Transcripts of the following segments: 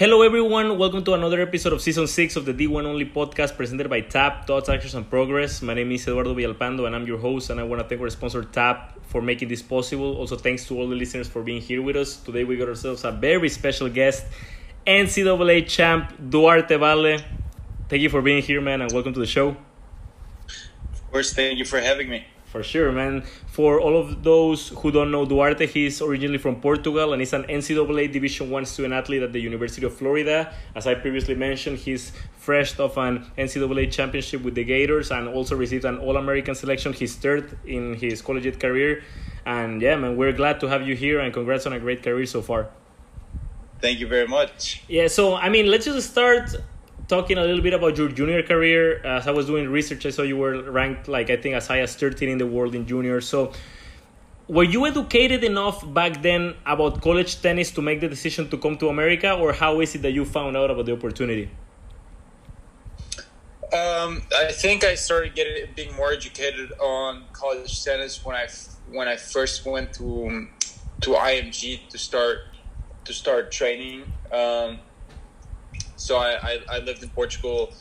Hello, everyone. Welcome to another episode of season six of the D1 Only podcast presented by TAP, Thoughts, Actions, and Progress. My name is Eduardo Villalpando, and I'm your host. And I want to thank our sponsor, TAP, for making this possible. Also, thanks to all the listeners for being here with us. Today, we got ourselves a very special guest, NCAA champ Duarte Vale. Thank you for being here, man, and welcome to the show. Of course, thank you for having me. For sure, man. For all of those who don't know Duarte, he's originally from Portugal and he's an NCAA Division One student athlete at the University of Florida. As I previously mentioned, he's fresh off an NCAA championship with the Gators and also received an All-American selection, his third in his collegiate career. And yeah, man, we're glad to have you here and congrats on a great career so far. Thank you very much. Yeah, so I mean, let's just start talking a little bit about your junior career. As I was doing research, I saw you were ranked like I think as high as 13 in the world in junior. So, were you educated enough back then about college tennis to make the decision to come to America, or how is it that you found out about the opportunity? Um, I think I started getting being more educated on college tennis when I when I first went to to IMG to start to start training. Um, so I, I, I lived in Portugal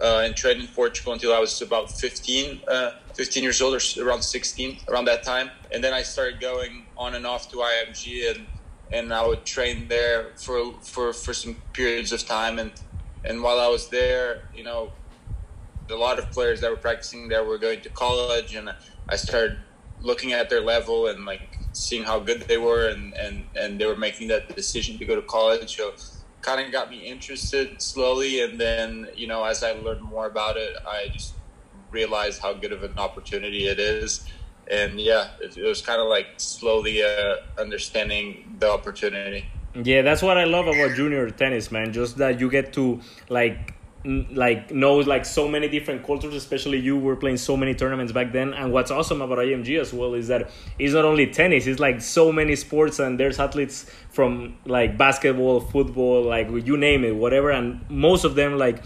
uh, and trained in Portugal until I was about 15, uh, 15 years old or around 16, around that time. And then I started going on and off to IMG and, and I would train there for, for, for some periods of time. And, and while I was there, you know, a lot of players that were practicing there were going to college and I started looking at their level and like seeing how good they were and, and, and they were making that decision to go to college. So kind of got me interested slowly. And then, you know, as I learned more about it, I just realized how good of an opportunity it is. And yeah, it, it was kind of like slowly uh, understanding the opportunity. Yeah, that's what I love about junior tennis, man. Just that you get to like like knows like so many different cultures especially you were playing so many tournaments back then. And what's awesome about img as well is that it's not only tennis it's like so many sports and there's athletes from like basketball football like you name it whatever. And most of them like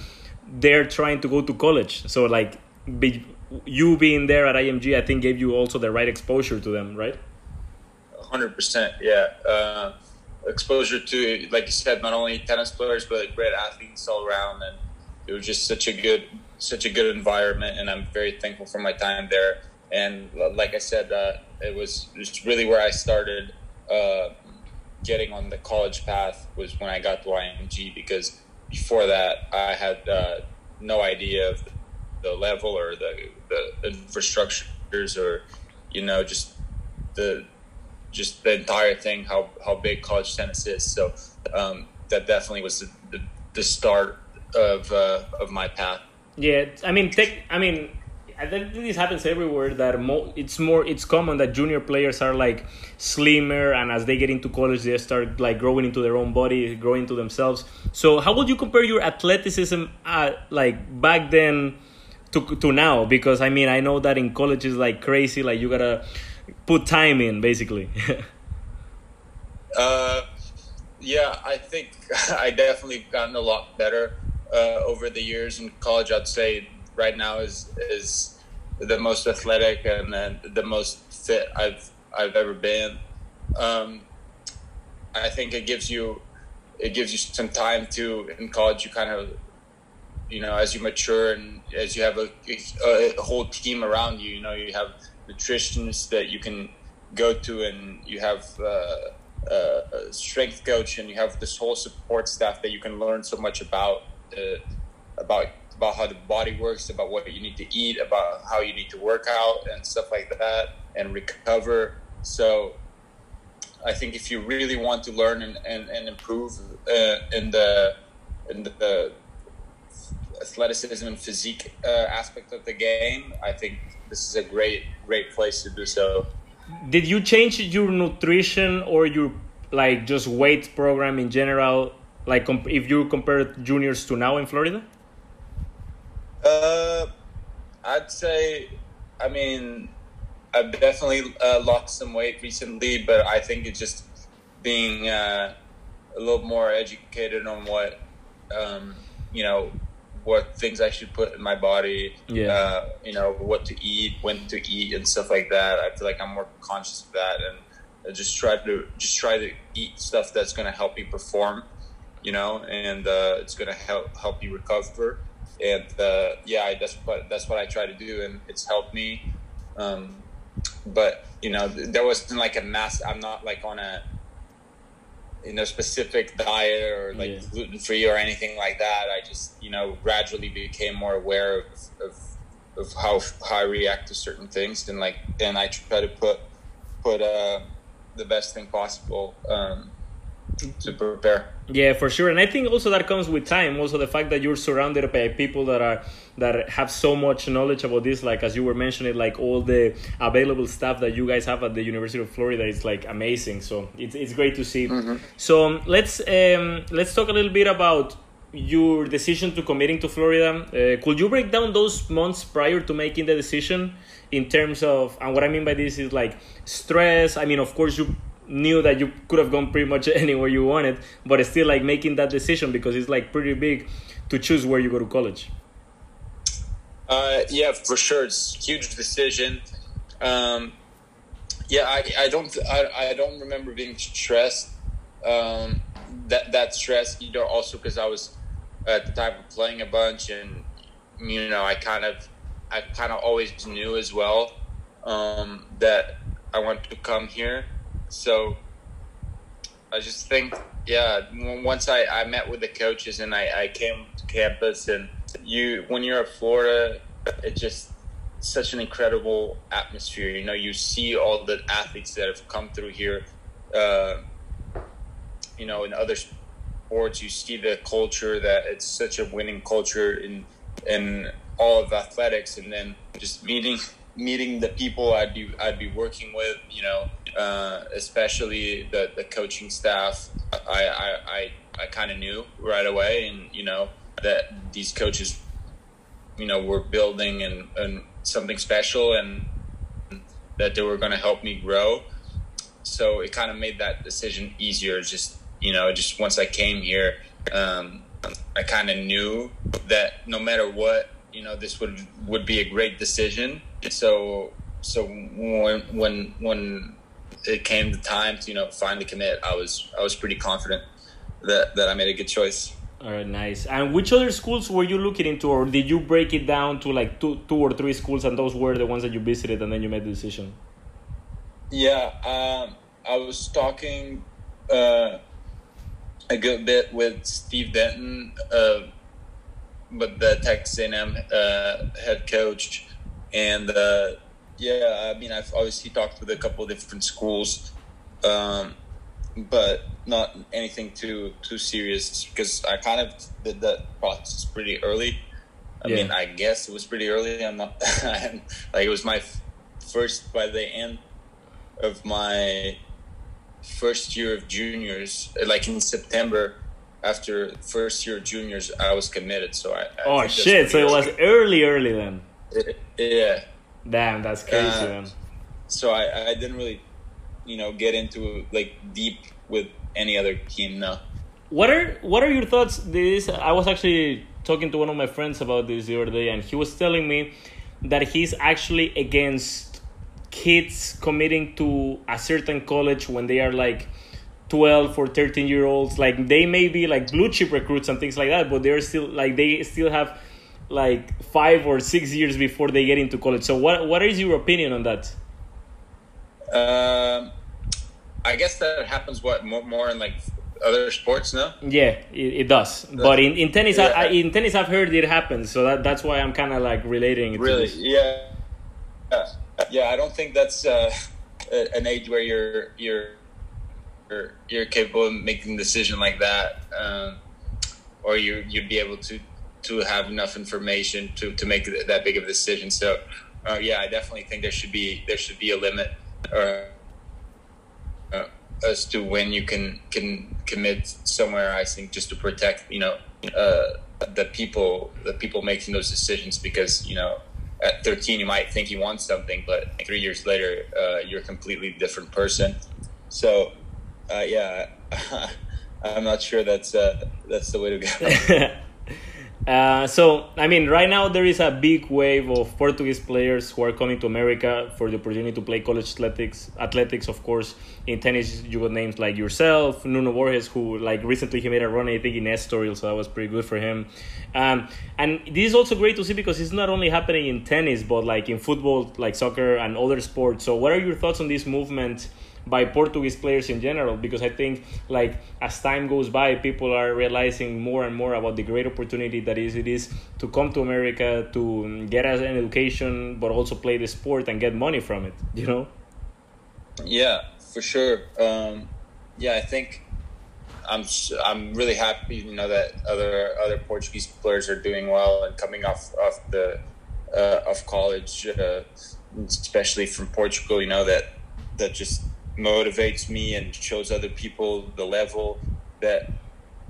they're trying to go to college. So like be, you being there at img i think gave you also the right exposure to them right? 100% yeah. Uh, exposure to like you said not only tennis players but like great athletes all around. And it was just such a good such a good environment, and I'm very thankful for my time there. And like I said, uh, it was just really where I started uh, getting on the college path was when I got to IMG because before that I had uh, no idea of the level or the the infrastructures or you know just the just the entire thing how how big college tennis is. So um, that definitely was the, the, the start of uh, of my path. Yeah, I mean, tech, I mean, I think this happens everywhere. That mo- it's more, it's common that junior players are like slimmer, and as they get into college, they start like growing into their own body, growing to themselves. So, how would you compare your athleticism, uh, like back then, to to now? Because I mean, I know that in college is like crazy. Like you gotta put time in, basically. uh, yeah, I think I definitely gotten a lot better uh, over the years in college. I'd say right now is is the most athletic and the most fit I've I've ever been. Um, I think it gives you it gives you some time to in college. You kind of you know as you mature and as you have a, a, whole team around you. You know you have nutritionists that you can go to, and you have. Uh, uh, strength coach and you have this whole support staff that you can learn so much about uh, about about how the body works, about what you need to eat, about how you need to work out and stuff like that, and recover. So, I think if you really want to learn and, and, and improve uh, in the in the athleticism and physique uh, aspect of the game, I think this is a great great place to do so. Did you change your nutrition or your like just weight program in general like if you compare juniors to now in Florida? Uh, I'd say, I mean, I've definitely uh, lost some weight recently, but I think it's just being uh, a little more educated on what, um, you know, what things I should put in my body. Yeah. Uh, you know, what to eat, when to eat, and stuff like that. I feel like I'm more conscious of that, and I just try to just try to eat stuff that's going to help me perform, you know, and uh, it's going to help help you recover. And uh, yeah, that's what that's what I try to do, and it's helped me. Um, but you know, there wasn't like a mass. I'm not like on a you know specific diet or like yeah. gluten free or anything like that. I just you know gradually became more aware of, of of how how I react to certain things and like and I try to put put uh, the best thing possible um, to prepare. Yeah, for sure, and I think also that comes with time. Also, the fact that you're surrounded by people that are that have so much knowledge about this, like as you were mentioning, like all the available stuff that you guys have at the University of Florida is like amazing. So it's it's great to see. Mm-hmm. So um, let's um, let's talk a little bit about your decision to committing to Florida. Uh, could you break down those months prior to making the decision in terms of, and what I mean by this is like stress. I mean, of course, you knew that you could have gone pretty much anywhere you wanted, but it's still like making that decision because it's like pretty big to choose where you go to college. Uh, yeah, for sure, it's huge decision. Um, yeah, I, I don't I, I don't remember being stressed. Um, that that stress either also because I was at the time playing a bunch and you know I kind of I kind of always knew as well um, that I wanted to come here so I just think, yeah, once I, I met with the coaches and I, I came to campus and you, when you're at Florida, it's just such an incredible atmosphere. You know, you see all the athletes that have come through here. Uh, you know, in other sports, you see the culture that it's such a winning culture in in all of athletics, and then just meeting meeting the people I'd be I'd be working with, you know, uh, especially the, the coaching staff. I I, I, I kind of knew right away, and you know that these coaches, you know, were building and, and something special, and that they were going to help me grow. So it kind of made that decision easier. Just you know, just once I came here, um, I kind of knew that no matter what, you know, this would would be a great decision so so when when when it came the time to you know finally commit, I was I was pretty confident that that I made a good choice. All right, nice. And which other schools were you looking into, or did you break it down to like two two or three schools, and those were the ones that you visited, and then you made the decision? Yeah, um, I was talking uh, a good bit with Steve Denton, uh, but the Texas A&M uh, head coach and uh, yeah, I mean, I've obviously talked with a couple of different schools, um, but not anything too too serious because I kind of did that process pretty early. I yeah. mean, I guess it was pretty early. I'm not like it was my first by the end of my first year of juniors, like in September. After first year juniors, I was committed. So I. I oh shit! So it was early, early then. Yeah. Damn, that's crazy, uh, man. So I, I didn't really, you know, get into like deep with any other team. No. What are What are your thoughts? This I was actually talking to one of my friends about this the other day, and he was telling me that he's actually against kids committing to a certain college when they are like 12 or 13 year olds like they may be like blue chip recruits and things like that but they're still like they still have like five or six years before they get into college. So what what is your opinion on that? Um, I guess that happens what more, more in like other sports, no? Yeah, it, it does. but in, in tennis, yeah. I, in tennis, I've heard it happens. So that that's why I'm kind of like relating. really? Yeah. yeah. Yeah. I don't think that's uh, an age where you're you're you're, you're capable of making a decision like that, um, or you you'd be able to to have enough information to, to make that big of a decision. So, uh, yeah, I definitely think there should be there should be a limit uh, uh, as to when you can can commit somewhere. I think just to protect you know uh, the people the people making those decisions because you know at 13 you might think you want something, but three years later uh, you're a completely different person. So, uh, yeah. I'm not sure that's that's the way to go. Uh, so, I mean, right now there is a big wave of Portuguese players who are coming to America for the opportunity to play college athletics. Athletics, of course, in tennis, you got names like yourself, Nuno Borges, who like recently he made a run, I think, in Estoril, so that was pretty good for him. Um, and this is also great to see because it's not only happening in tennis, but like in football, like soccer, and other sports. So, what are your thoughts on this movement? By Portuguese players in general because I think like as time goes by people are realizing more and more about the great opportunity that is it is to come to America to get an education but also play the sport and get money from it you know? Yeah for sure. Um, yeah I think I'm I'm really happy you know that other other Portuguese players are doing well and coming off off the uh, of college uh, especially from Portugal you know that that just motivates me and shows other people the level that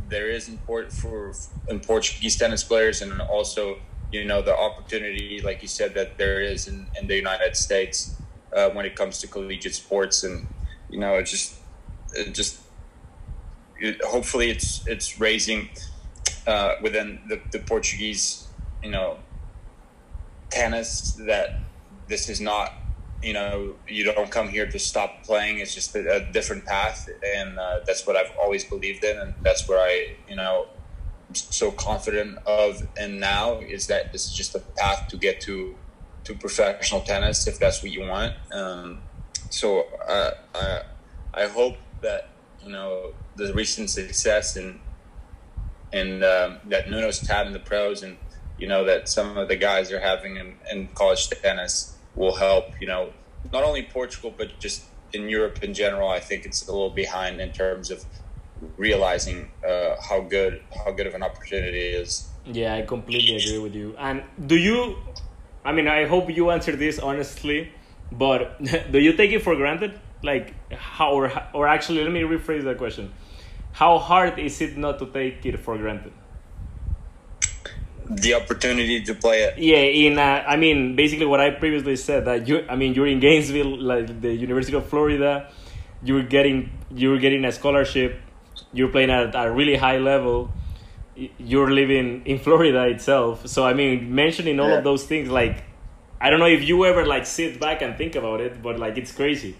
there is important for in Portuguese tennis players and also you know the opportunity like you said that there is in, in the United States uh, when it comes to collegiate sports. And you know it just it just it, hopefully it's it's raising uh, within the, the Portuguese you know tennis that this is not you know, you don't come here to stop playing. It's just a, a different path, and uh, that's what I've always believed in, and that's where I, you know, so confident of. And now is that this is just a path to get to to professional tennis if that's what you want. Um, so uh, I I hope that you know the recent success and and um, that Nuno's had in the pros, and you know that some of the guys are having in, in college tennis will help. You know, not only Portugal but just in Europe in general. I think it's a little behind in terms of realizing uh, how good how good of an opportunity it is. Yeah, I completely agree with you. And do you? I mean, I hope you answer this honestly, but do you take it for granted? Like how or or actually, let me rephrase that question. How hard is it not to take it for granted? The opportunity to play it. Yeah, in uh, I mean, basically what I previously said that you, I mean, you're in Gainesville, like the University of Florida, you're getting you're getting a scholarship, you're playing at a really high level, you're living in Florida itself. So I mean, mentioning all yeah. of those things, like I don't know if you ever like sit back and think about it, but like it's crazy.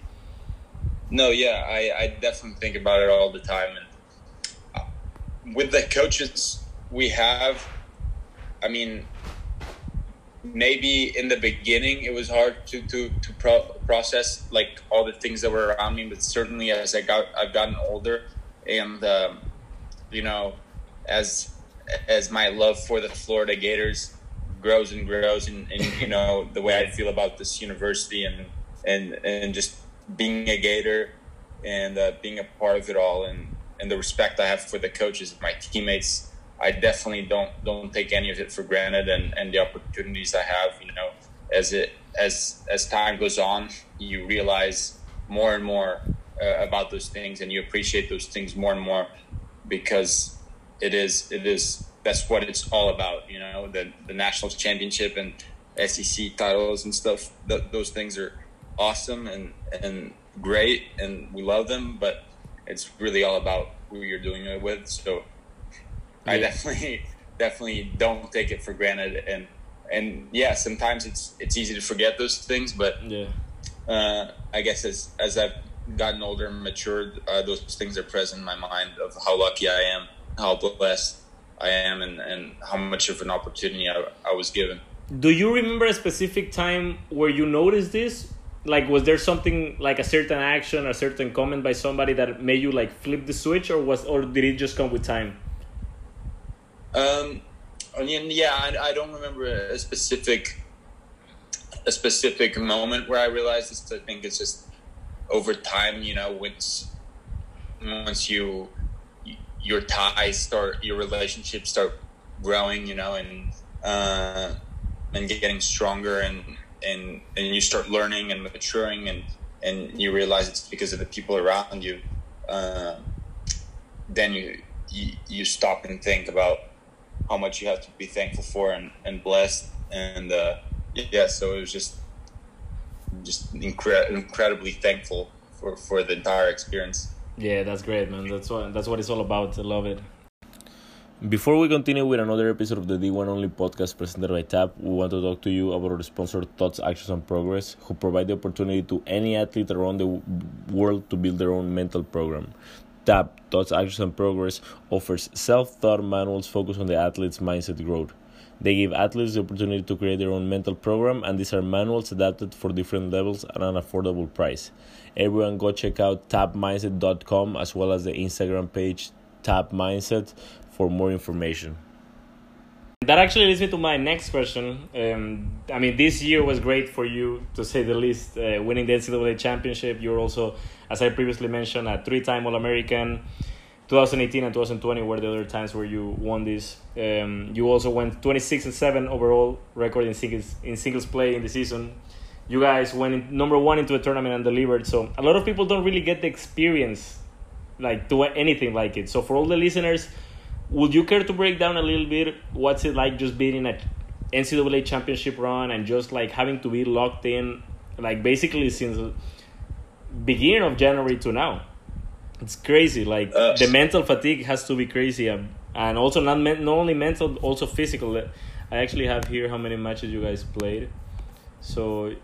No, yeah, I I definitely think about it all the time, and uh, with the coaches we have I mean, maybe in the beginning it was hard to to to pro- process like all the things that were around me, but certainly as I got I've gotten older, and um, you know, as as my love for the Florida Gators grows and grows, and, and you know the way I feel about this university and and and just being a Gator and uh, being a part of it all, and and the respect I have for the coaches, and my teammates I definitely don't don't take any of it for granted, and and the opportunities I have, you know, as it as as time goes on, you realize more and more uh, about those things, and you appreciate those things more and more because it is it is that's what it's all about, you know, the the national championship and SEC titles and stuff. Th- those things are awesome and and great, and we love them, but it's really all about who you're doing it with. So yeah. I definitely definitely don't take it for granted. And and yeah sometimes it's it's easy to forget those things but yeah. uh, I guess as as I've gotten older and matured uh, those things are present in my mind of how lucky I am how blessed I am and and how much of an opportunity I, I was given. Do you remember a specific time where you noticed this? Like was there something like a certain action a certain comment by somebody that made you like flip the switch or was or did it just come with time um, I mean, yeah, I, I don't remember a specific a specific moment where I realized this. I think it's just over time, you know, once once you your ties start, your relationships start growing, you know, and uh, and getting stronger, and and and you start learning and maturing, and and you realize it's because of the people around you. Uh, then you, you you stop and think about how much you have to be thankful for and, and blessed. And uh, yeah, so it was just just incre- incredibly thankful for, for the entire experience. Yeah, that's great, man. That's what that's what it's all about. I love it. Before we continue with another episode of the D1 Only podcast presented by TAP, we want to talk to you about our sponsor Thoughts, Actions, and Progress, who provide the opportunity to any athlete around the world to build their own mental program. TAP, Thoughts, Actions, and Progress offers self thought manuals focused on the athlete's mindset growth. They give athletes the opportunity to create their own mental program, and these are manuals adapted for different levels at an affordable price. Everyone go check out tapmindset.com as well as the Instagram page Tap Mindset for more information. That actually leads me to my next question. Um, I mean, this year was great for you, to say the least, uh, winning the NCAA championship. You're also, as I previously mentioned, a three time All American. 2018 and 2020 were the other times where you won this. Um, you also went 26 and 7 overall record in singles in singles play in the season. You guys went number one into a tournament and delivered. So a lot of people don't really get the experience, like do anything like it. So for all the listeners would you care to break down a little bit what's it like just being in a NCAA championship run and just like having to be locked in, like basically since beginning of January to now? It's crazy. Like uh, the mental fatigue has to be crazy, um, and also not not only mental, also physical. I actually have here how many matches you guys played. So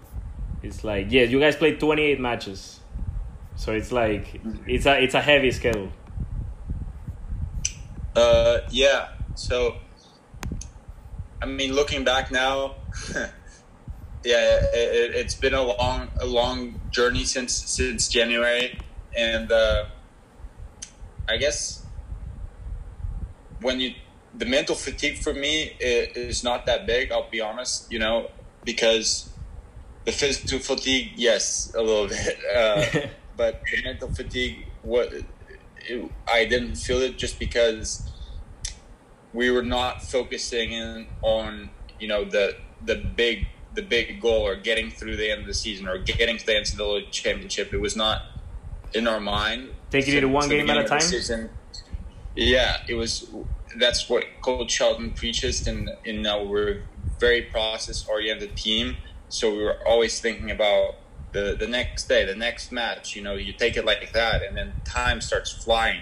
it's like yeah, you guys played twenty eight matches. So it's like it's a it's a heavy schedule. Uh, yeah. So, I mean, looking back now, yeah, it, has been a long, a long journey since since January, and uh, I guess when you the mental fatigue for me is not that big. I'll be honest, you know, because the physical fatigue, yes, a little bit, uh, but the mental fatigue, what it, I didn't feel it just because we were not focusing in on you know the the big the big goal or getting through the end of the season or getting to the NCAA championship. It was not in our mind. Taking it one game at a time. Season. Yeah, it was. That's what Coach Shelton preaches, and know we're a very process oriented team. So we were always thinking about the the next day, the next match. You know, you take it like that, and then time starts flying.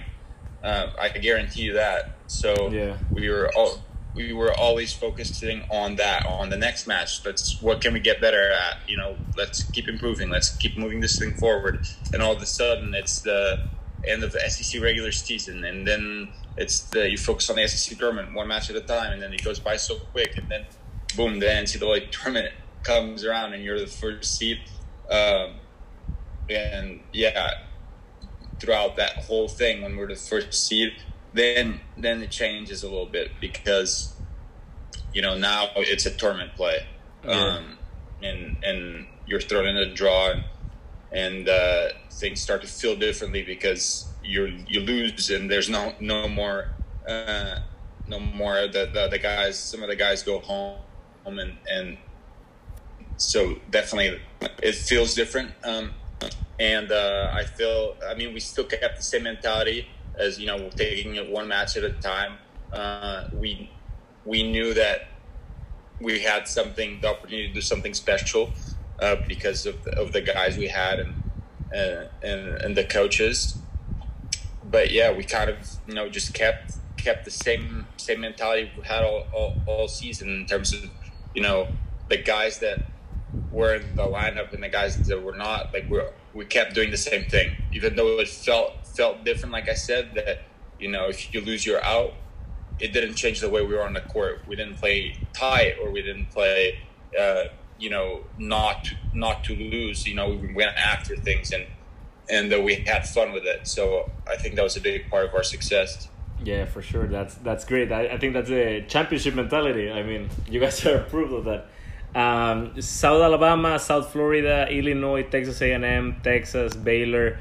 Uh, I guarantee you that. So yeah. we were all we were always focusing on that on the next match. Let's what can we get better at? You know, let's keep improving. Let's keep moving this thing forward. And all of a sudden, it's the end of the SEC regular season, and then it's the you focus on the SEC tournament one match at a time, and then it goes by so quick, and then boom, the NCAA tournament comes around, and you're the first seed. Um, and yeah, throughout that whole thing when we're the first seed, then then it changes a little bit because you know now it's a tournament play, um, and and you're thrown in a draw, and, and uh, things start to feel differently because you you lose and there's no no more uh, no more the, the, the guys some of the guys go home and and so definitely it feels different. Um, and uh, I feel, I mean, we still kept the same mentality as you know, taking it one match at a time. Uh, we we knew that we had something, the opportunity to do something special uh, because of the, of the guys we had and, uh, and and the coaches. But yeah, we kind of you know just kept kept the same same mentality we had all, all, all season in terms of you know the guys that were in the lineup and the guys that were not like we're we kept doing the same thing, even though it felt felt different. Like I said, that you know, if you lose, you're out. It didn't change the way we were on the court. We didn't play tight, or we didn't play, uh, you know, not not to lose. You know, we went after things and and that we had fun with it. So I think that was a big part of our success. Yeah, for sure. That's that's great. I, I think that's a championship mentality. I mean, you guys are proof of that um, South Alabama, South Florida, Illinois, Texas A&M, Texas, Baylor.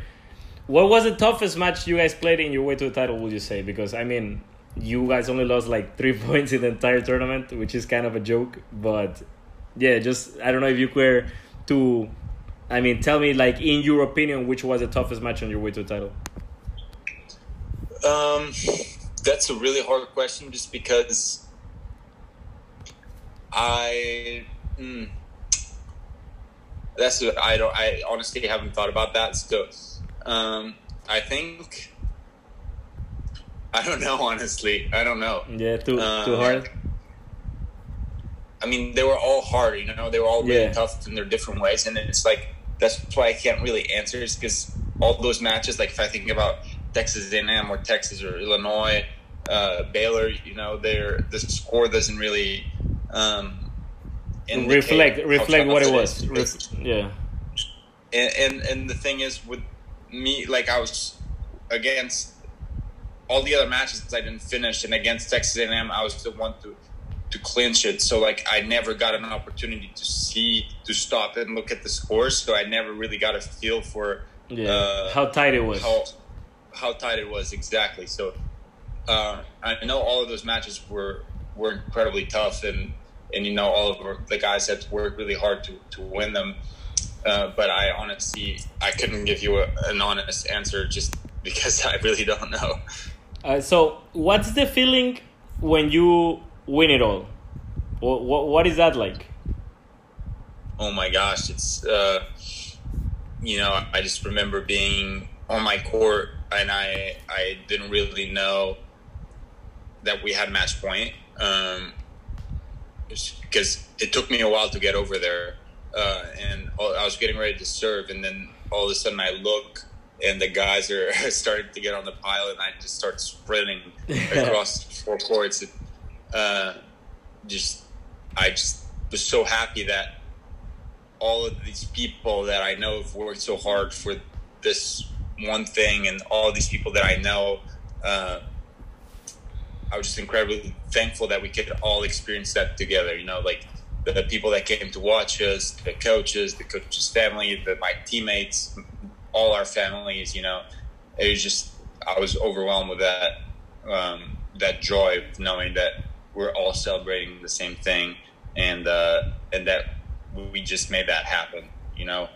What was the toughest match you guys played in your way to the title? Would you say? Because I mean, you guys only lost like three points in the entire tournament, which is kind of a joke. But yeah, just I don't know if you were to, I mean, tell me like in your opinion, which was the toughest match on your way to the title? Um, that's a really hard question, just because I Mm. That's I don't. I honestly haven't thought about that. So, um, I think I don't know, honestly. I don't know. Yeah, too Uh, too hard. I mean, they were all hard. You know, they were all really Yeah. tough in their different ways, and it's like that's why I can't really answer. Is because all those matches, like if I think about Texas A&M or Texas or Illinois, uh, Baylor, you know, they're the score doesn't really um, reflect reflect what it it was. Ref- yeah. and, and and the thing is with me like i was against all the other matches i didn't finish and against texas a&m i was the one to to clinch it so like i never got an opportunity to see to stop and look at the scores so i never really got a feel for Yeah. uh, How tight it was. how how tight it was exactly. So uh, I know all of those matches were were incredibly tough, and and you know all of the guys had to work really hard to to win them. Uh, but I honestly I couldn't give you a, an honest answer just because I really don't know. Uh, so, what's the feeling when you win it all? What, what, what is that like? Oh my gosh, it's uh, you know I just remember being on my court and I I didn't really know that we had match point um, because it took me a while to get over there uh, and I was getting ready to serve and then all of a sudden I look and the guys are starting to get on the pile and I just start sprinting across four courts. And, uh, just I just was so happy that all of these people that I know have worked so hard for this one thing, and all these people that I know, uh, I was just incredibly thankful that we could all experience that together. You know, like the, the people that came to watch us, the coaches, the coaches' family, the, my teammates, all our families. You know, it was just I was overwhelmed with that um, that joy of knowing that we're all celebrating the same thing, and uh, and that we just made that happen. You know,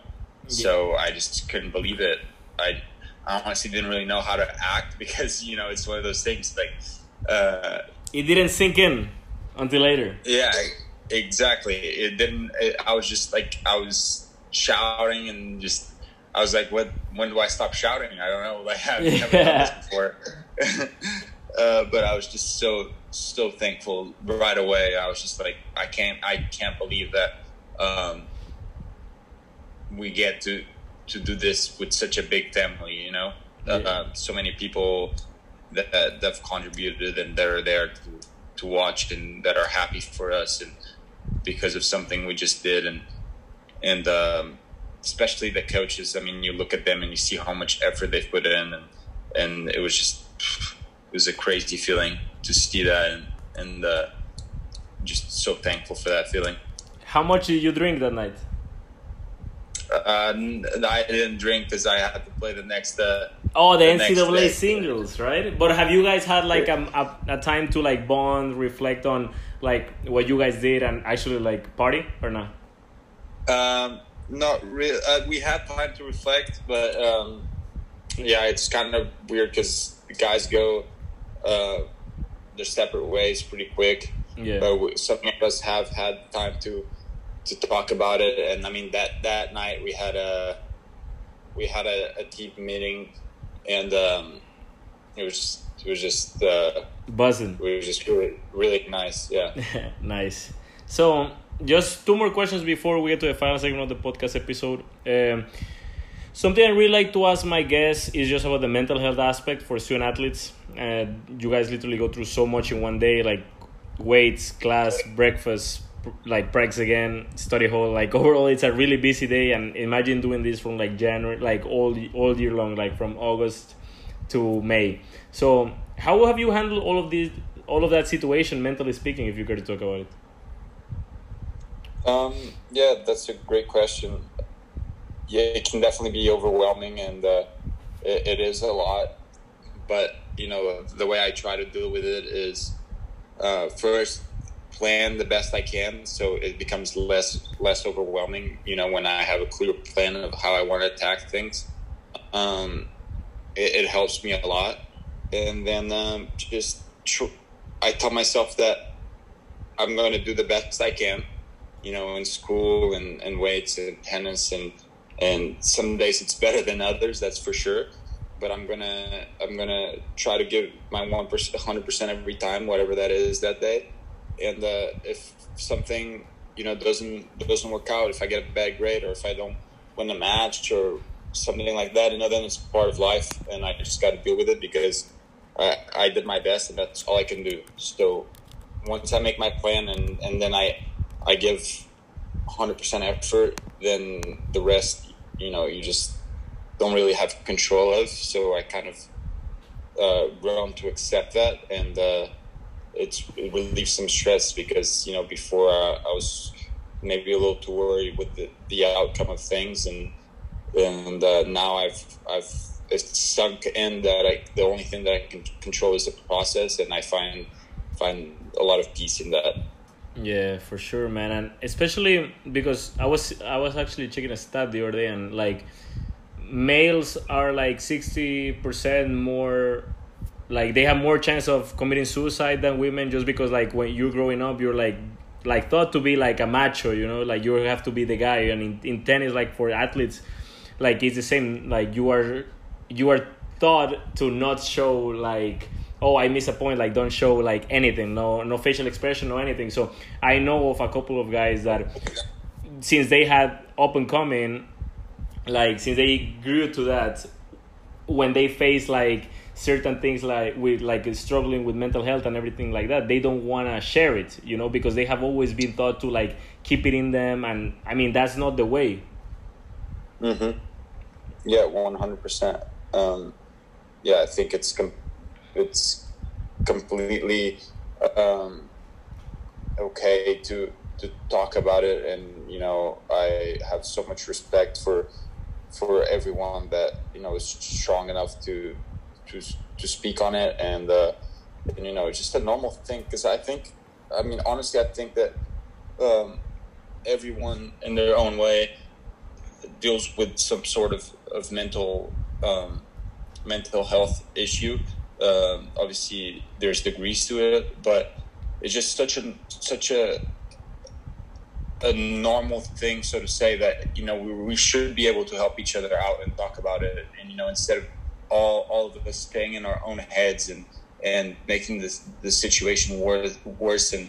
so I just couldn't believe it. I, I honestly didn't really know how to act because you know it's one of those things like, uh, It didn't sink in until later. yeah, exactly. It didn't. It, I was just like I was shouting and just I was like, what? When do I stop shouting? I don't know. Like I've never done this before. uh, but I was just so so thankful right away. I was just like, I can't I can't believe that um, we get to to do this with such a big family. You know, Yeah. uh, so many people that have contributed and that are there to to watch and that are happy for us and because of something we just did and and um, especially the coaches. I mean, you look at them and you see how much effort they've put in, and and it was just it was a crazy feeling to see that, and and uh, just so thankful for that feeling. How much did you drink that night? Uh, I didn't drink because I had to play the next. Uh, Oh, the, The NCAA singles, right? But have you guys had like a, a, a time to like bond, reflect on like what you guys did, and actually like party or not? Um, not really. Uh, we had time to reflect, but um, yeah, it's kind of weird because the guys go uh, their separate ways pretty quick. Yeah. But we, some of us have had time to to talk about it, and I mean that that night we had a we had a, a team meeting, and um, it was just, it was just uh, Buzzing. it was just really really nice. Yeah. nice. So, just two more questions before we get to the final segment of the podcast episode. Um, something I really like to ask my guests is just about the mental health aspect for student athletes. Uh, you guys literally go through so much in one day, like weights, class, breakfast, like breaks again, study hall. Like overall, it's a really busy day. And imagine doing this from like January, like all all year long, like from August to May. So, how have you handled all of this, all of that situation, mentally speaking? If you to talk about it. Um, yeah, that's a great question. Yeah, it can definitely be overwhelming, and uh, it, it is a lot. But you know, the way I try to deal with it is uh, first plan the best I can, so it becomes less less overwhelming. You know, when I have a clear plan of how I want to attack things, um, it, it helps me a lot. And then um, just tr- I tell myself that I'm going to do the best I can you know, in school and, and weights and tennis and and some days it's better than others, that's for sure. but I'm gonna I'm gonna try to give my one percent, hundred percent every time, whatever that is that day. And uh, if something you know doesn't doesn't work out, if I get a bad grade or if I don't win the match or something like that, you know, then it's part of life, and I just got to deal with it because I I did my best, and that's all I can do. So once I make my plan and and then I I give hundred percent effort, then the rest, you know, you just don't really have control of. So I kind of uh, grown to accept that, and uh, it relieves some stress because you know before uh, I was maybe a little too worried with the, the outcome of things, and and uh, now I've I've it's sunk in that I, the only thing that I can control is the process, and I find find a lot of peace in that. Yeah, for sure, man, and especially because I was I was actually checking a stat the other day, and like males are like 60% more like they have more chance of committing suicide than women just because like when you're growing up you're like like thought to be like a macho you know? Like you have to be the guy. And in, in tennis like for athletes like it's the same. Like you are you are thought to not show like oh i miss a point. Like don't show like anything. No no facial expression or anything. So i know of a couple of guys that since they had up and coming like since they grew to that when they face like certain things like with like struggling with mental health and everything like that they don't want to share it you know because they have always been taught to like keep it in them and i mean that's not the way. Mm-hmm. Yeah 100% um yeah i think it's com- it's completely um okay to to talk about it and you know i have so much respect for for everyone that you know is strong enough to to to speak on it and, uh, and you know it's just a normal thing because I think I mean honestly I think that um, everyone in their own way deals with some sort of of mental um, mental health issue. Um, obviously, there's degrees to it, but it's just such a such a a normal thing, so to say, that you know we, we should be able to help each other out and talk about it, and you know instead of all all of us staying in our own heads and and making this the situation worse worse and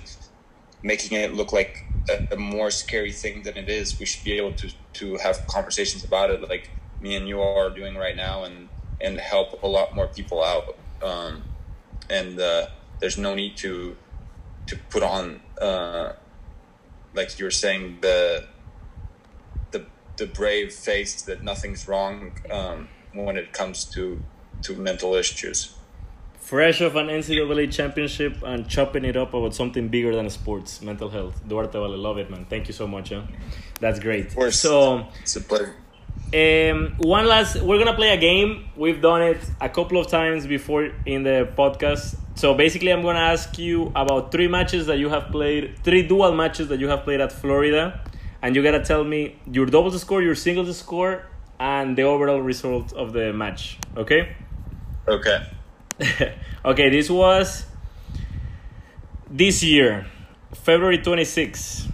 making it look like a, a, more scary thing than it is. We should be able to to have conversations about it, like me and you are doing right now, and and help a lot more people out. Um, and uh, there's no need to to put on. Uh, like you were saying, the the the brave face that nothing's wrong um, when it comes to to mental issues. Fresh off an NCAA championship and chopping it up about something bigger than sports, mental health. Duarte Vale, love it, man. Thank you so much. Huh? That's great. So it's a pleasure. Um, one last, we're gonna play a game. We've done it a couple of times before in the podcast. So basically, I'm gonna ask you about three matches that you have played, three dual matches that you have played at Florida, and you gotta tell me your doubles score, your singles score, and the overall result of the match. Okay. Okay. okay. This was this year, February 26,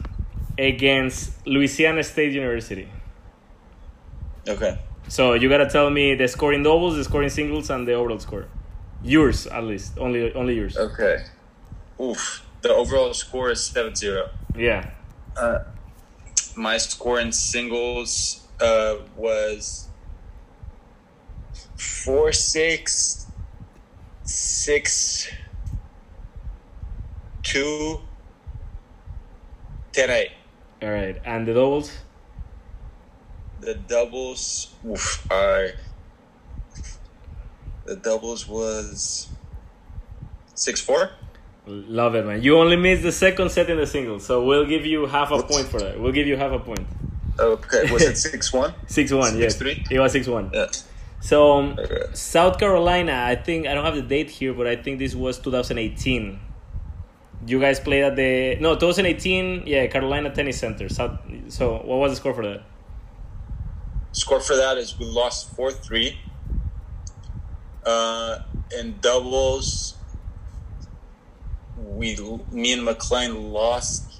against Louisiana State University. Okay. So you gotta tell me the score in doubles, the score in singles, and the overall score. Yours, at least. Only, only yours. Okay. Oof. The overall score is 7-0. Yeah. Uh, my score in singles uh, was four six six two ten eight. All right, and the doubles. The doubles, oof, I. The doubles was six four. Love it, man. You only missed the second set in the singles, so we'll give you half a point for that. We'll give you half a point. Okay, was it six one? Six one, yes. three. It was six one. Yeah. So um, Okay. South Carolina, I think I don't have the date here, but I think this was 2018. You guys played at the no 2018, yeah, Carolina Tennis Center. South, so what was the score for that? Score for that is we lost four three. Uh, in doubles, we me and McClain lost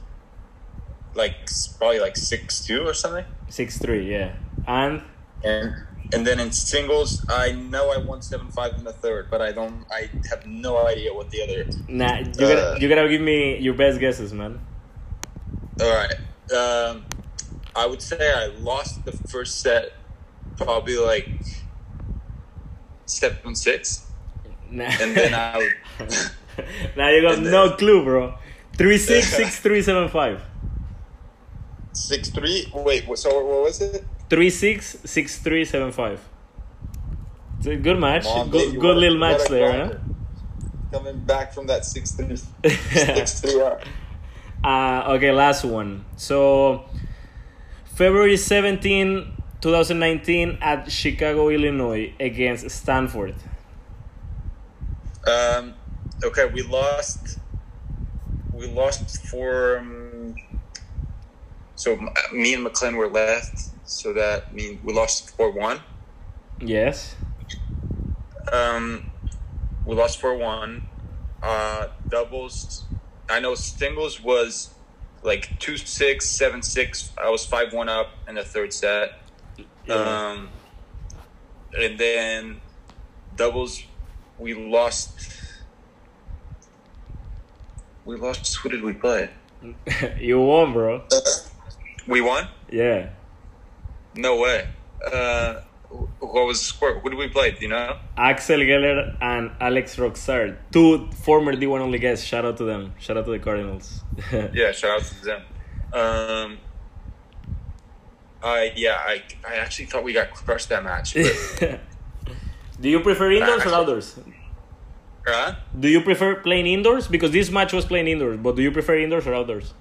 like probably like six two or something. Six three, yeah. And And and then in singles, I know I won seven five in the third, but I don't. I have no idea what the other. Nah, you gotta Uh, you gotta give me your best guesses, man. All right. Um, I would say I lost the first set, probably like seven six, Nah. and then I. Now you got then- no clue, bro. Three six six three seven five. Six three. Wait. So what was it? Three six six three seven five. It's a good match. On, good good little match there, huh? Coming back from that six three. six three. Uh, okay, last one. So, February 17, 2019, at Chicago, Illinois, against Stanford. Um. Okay, we lost. We lost for. Um, so me and McClain were left. So that means we lost four one. Yes. Um, we lost four one. Uh, doubles. I know singles was like two six seven six. I was five one up in the third set. Um, and then doubles, we lost. We lost. Who did we play? you won, bro. We won. Yeah. No way. Uh, what was the score? Who did we play? Do you know? Axel Geller and Alex Rotsaert, two former D1 only guests. Shout out to them. Shout out to the Cardinals. Yeah, shout out to them. Um, I yeah, I I actually thought we got crushed that match. Do you prefer indoors or outdoors? huh? Do you prefer playing indoors? Because this match was playing indoors, but do you prefer indoors or outdoors?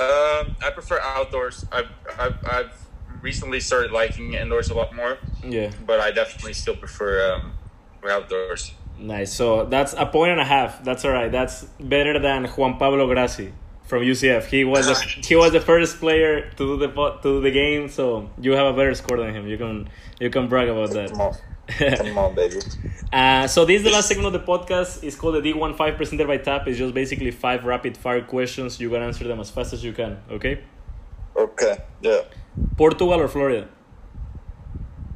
Um, I prefer outdoors. I've, I've I've recently started liking indoors a lot more, Yeah. but I definitely still prefer um, outdoors. Nice. So that's a point and a half. That's all right. That's better than Juan Pablo Grassi from UCF. He was the, he was the first player to do the to do the game. So you have a better score than him. You can you can brag about Come on, that. come on, baby. uh, so this is the last segment of the podcast. It's called the D15 presented by TAP. It's just basically five rapid fire questions. You can answer them as fast as you can. Okay. Okay, yeah. Portugal or Florida?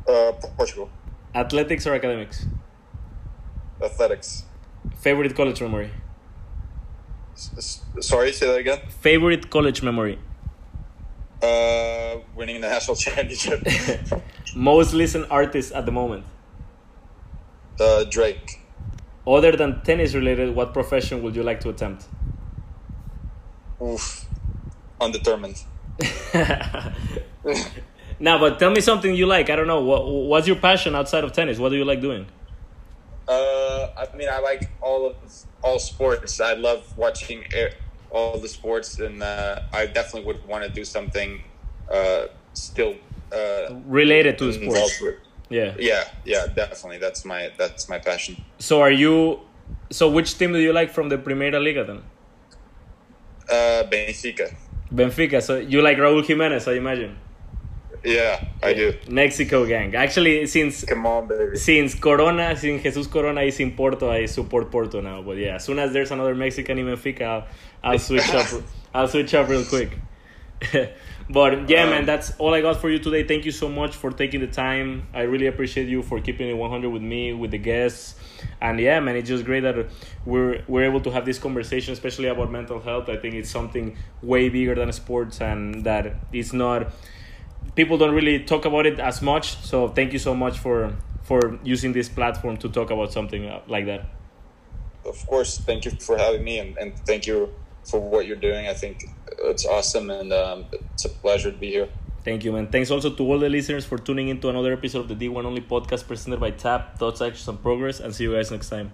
Uh, Portugal Athletics or academics? athletics. Favorite college memory? S- sorry, say that again. Favorite college memory? Uh, winning the national championship. Most listened artist at the moment? uh, Drake. Other than tennis related, what profession would you like to attempt? Oof, undetermined. now, but tell me something you like. I don't know. What, what's your passion outside of tennis? What do you like doing? Uh, I mean, I like all of all sports. I love watching all the sports, and uh, I definitely would want to do something uh, still uh, Related to sports. with. Yeah. Yeah, yeah, definitely. That's my that's my passion. So are you? So which team do you like from the Primera Liga then? Uh, Benfica. Benfica. So you like Raúl Jiménez, I imagine. Yeah, I do. Mexico gang. Actually, since Come on, baby. since Corona, since Jesus Corona is in Porto, I support Porto now. But yeah, as soon as there's another Mexican in Benfica, I'll, I'll switch up. I'll switch up real quick. but yeah, um, man, that's all I got for you today. Thank you so much for taking the time. I really appreciate you for keeping it 100 with me, with the guests. And yeah, man, it's just great that we're we're able to have this conversation, especially about mental health. I think it's something way bigger than sports, and that it's not people don't really talk about it as much. So thank you so much for for using this platform to talk about something uh, like that. Of course, thank you for having me, and, and thank you for what you're doing. I think it's awesome, and um, it's a pleasure to be here. Thank you, man. Thanks also to all the listeners for tuning into another episode of the D1 Only podcast presented by TAP, Thoughts, Actions, and Progress, and see you guys next time.